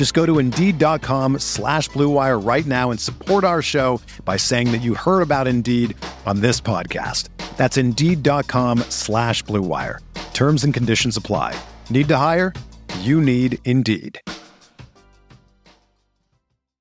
Just go to Indeed.com slash BlueWire right now and support our show by saying that you heard about Indeed on this podcast. That's Indeed.com slash BlueWire. Terms and conditions apply. Need to hire? You need Indeed.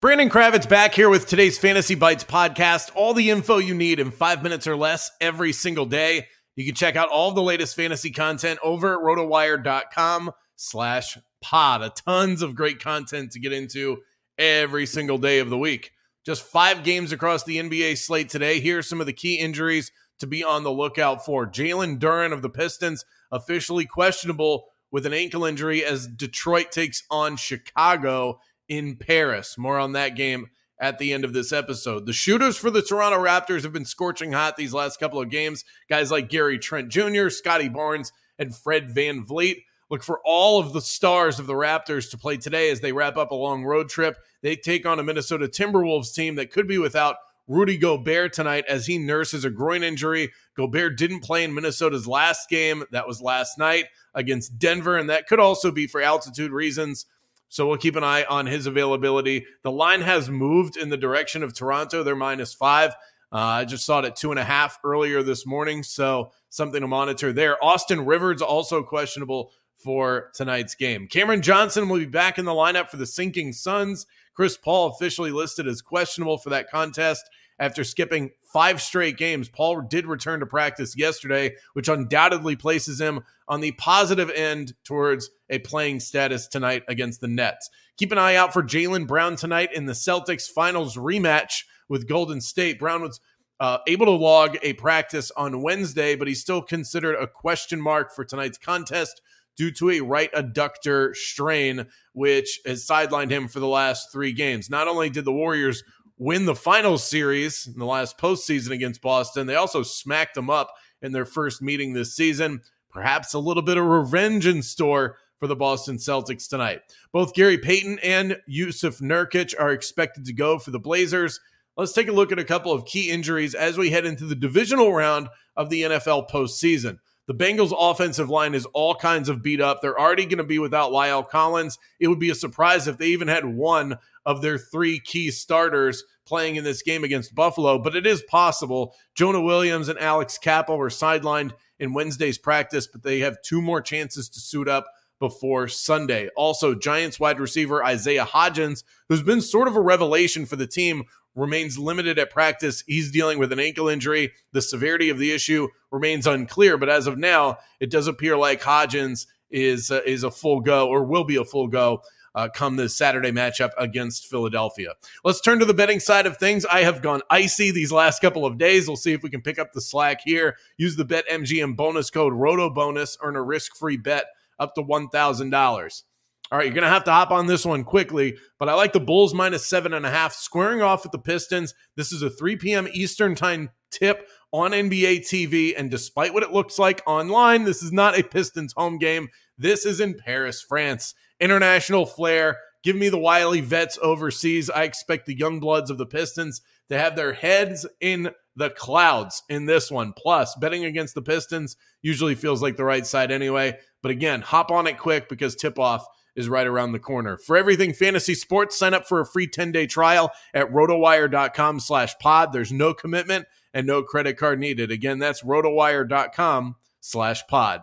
Brandon Kravitz back here with today's Fantasy Bites podcast. All the info you need in five minutes or less every single day. You can check out all the latest fantasy content over at rotowire.com slash pod. A tons of great content to get into every single day of the week. Just five games across the NBA slate today. Here are some of the key injuries to be on the lookout for. Jalen Duren of the Pistons officially questionable with an ankle injury as Detroit takes on Chicago in Paris. More on that game at the end of this episode. The shooters for the Toronto Raptors have been scorching hot these last couple of games. Guys like Gary Trent Jr., Scottie Barnes, and Fred Van VanVleet. Look for all of the stars of the Raptors to play today as they wrap up a long road trip. They take on a Minnesota Timberwolves team that could be without Rudy Gobert tonight as he nurses a groin injury. Gobert didn't play in Minnesota's last game. That was last night against Denver, and that could also be for altitude reasons. So we'll keep an eye on his availability. The line has moved in the direction of Toronto. They're minus five. Uh, I just saw it at two and a half earlier this morning. So something to monitor there. Austin Rivers also questionable for tonight's game. Cameron Johnson will be back in the lineup for the sinking Suns. Chris Paul officially listed as questionable for that contest after skipping five straight games. Paul did return to practice yesterday, which undoubtedly places him on the positive end towards a playing status tonight against the Nets. Keep an eye out for Jaylen Brown tonight in the Celtics finals rematch with Golden State. Brown was uh, able to log a practice on Wednesday, but he's still considered a question mark for tonight's contest due to a right adductor strain, which has sidelined him for the last three games. Not only did the Warriors win the final series in the last postseason against Boston, they also smacked them up in their first meeting this season. Perhaps a little bit of revenge in store for the Boston Celtics tonight. Both Gary Payton and Jusuf Nurkic are expected to go for the Blazers. Let's take a look at a couple of key injuries as we head into the divisional round of the NFL postseason. The Bengals' offensive line is all kinds of beat up. They're already going to be without La'el Collins. It would be a surprise if they even had one of their three key starters playing in this game against Buffalo, but it is possible. Jonah Williams and Alex Cappa were sidelined in Wednesday's practice, but they have two more chances to suit up before Sunday. Also, Giants wide receiver Isaiah Hodgins, who's been sort of a revelation for the team, remains limited at practice. He's dealing with an ankle injury. The severity of the issue remains unclear, but as of now, it does appear like Hodgins is uh, is a full go or will be a full go. Uh, come this Saturday matchup against Philadelphia. Let's turn to the betting side of things. I have gone icy these last couple of days. We'll see if we can pick up the slack here. Use the BetMGM bonus code ROTOBONUS, earn a risk free bet up to $1,000. All right, you're going to have to hop on this one quickly, but I like the Bulls minus seven and a half, squaring off with the Pistons. This is a 3 p.m. Eastern time tip on NBA TV. And despite what it looks like online, this is not a Pistons home game. This is in Paris, France. International flair. Give me the wily vets overseas. I expect the young bloods of the Pistons to have their heads in the clouds in this one. Plus, betting against the Pistons usually feels like the right side anyway. But again, hop on it quick because tip off is right around the corner. For everything fantasy sports, sign up for a free 10-day trial at rotowire.com slash pod. There's no commitment and no credit card needed. Again, that's rotowire.com slash pod.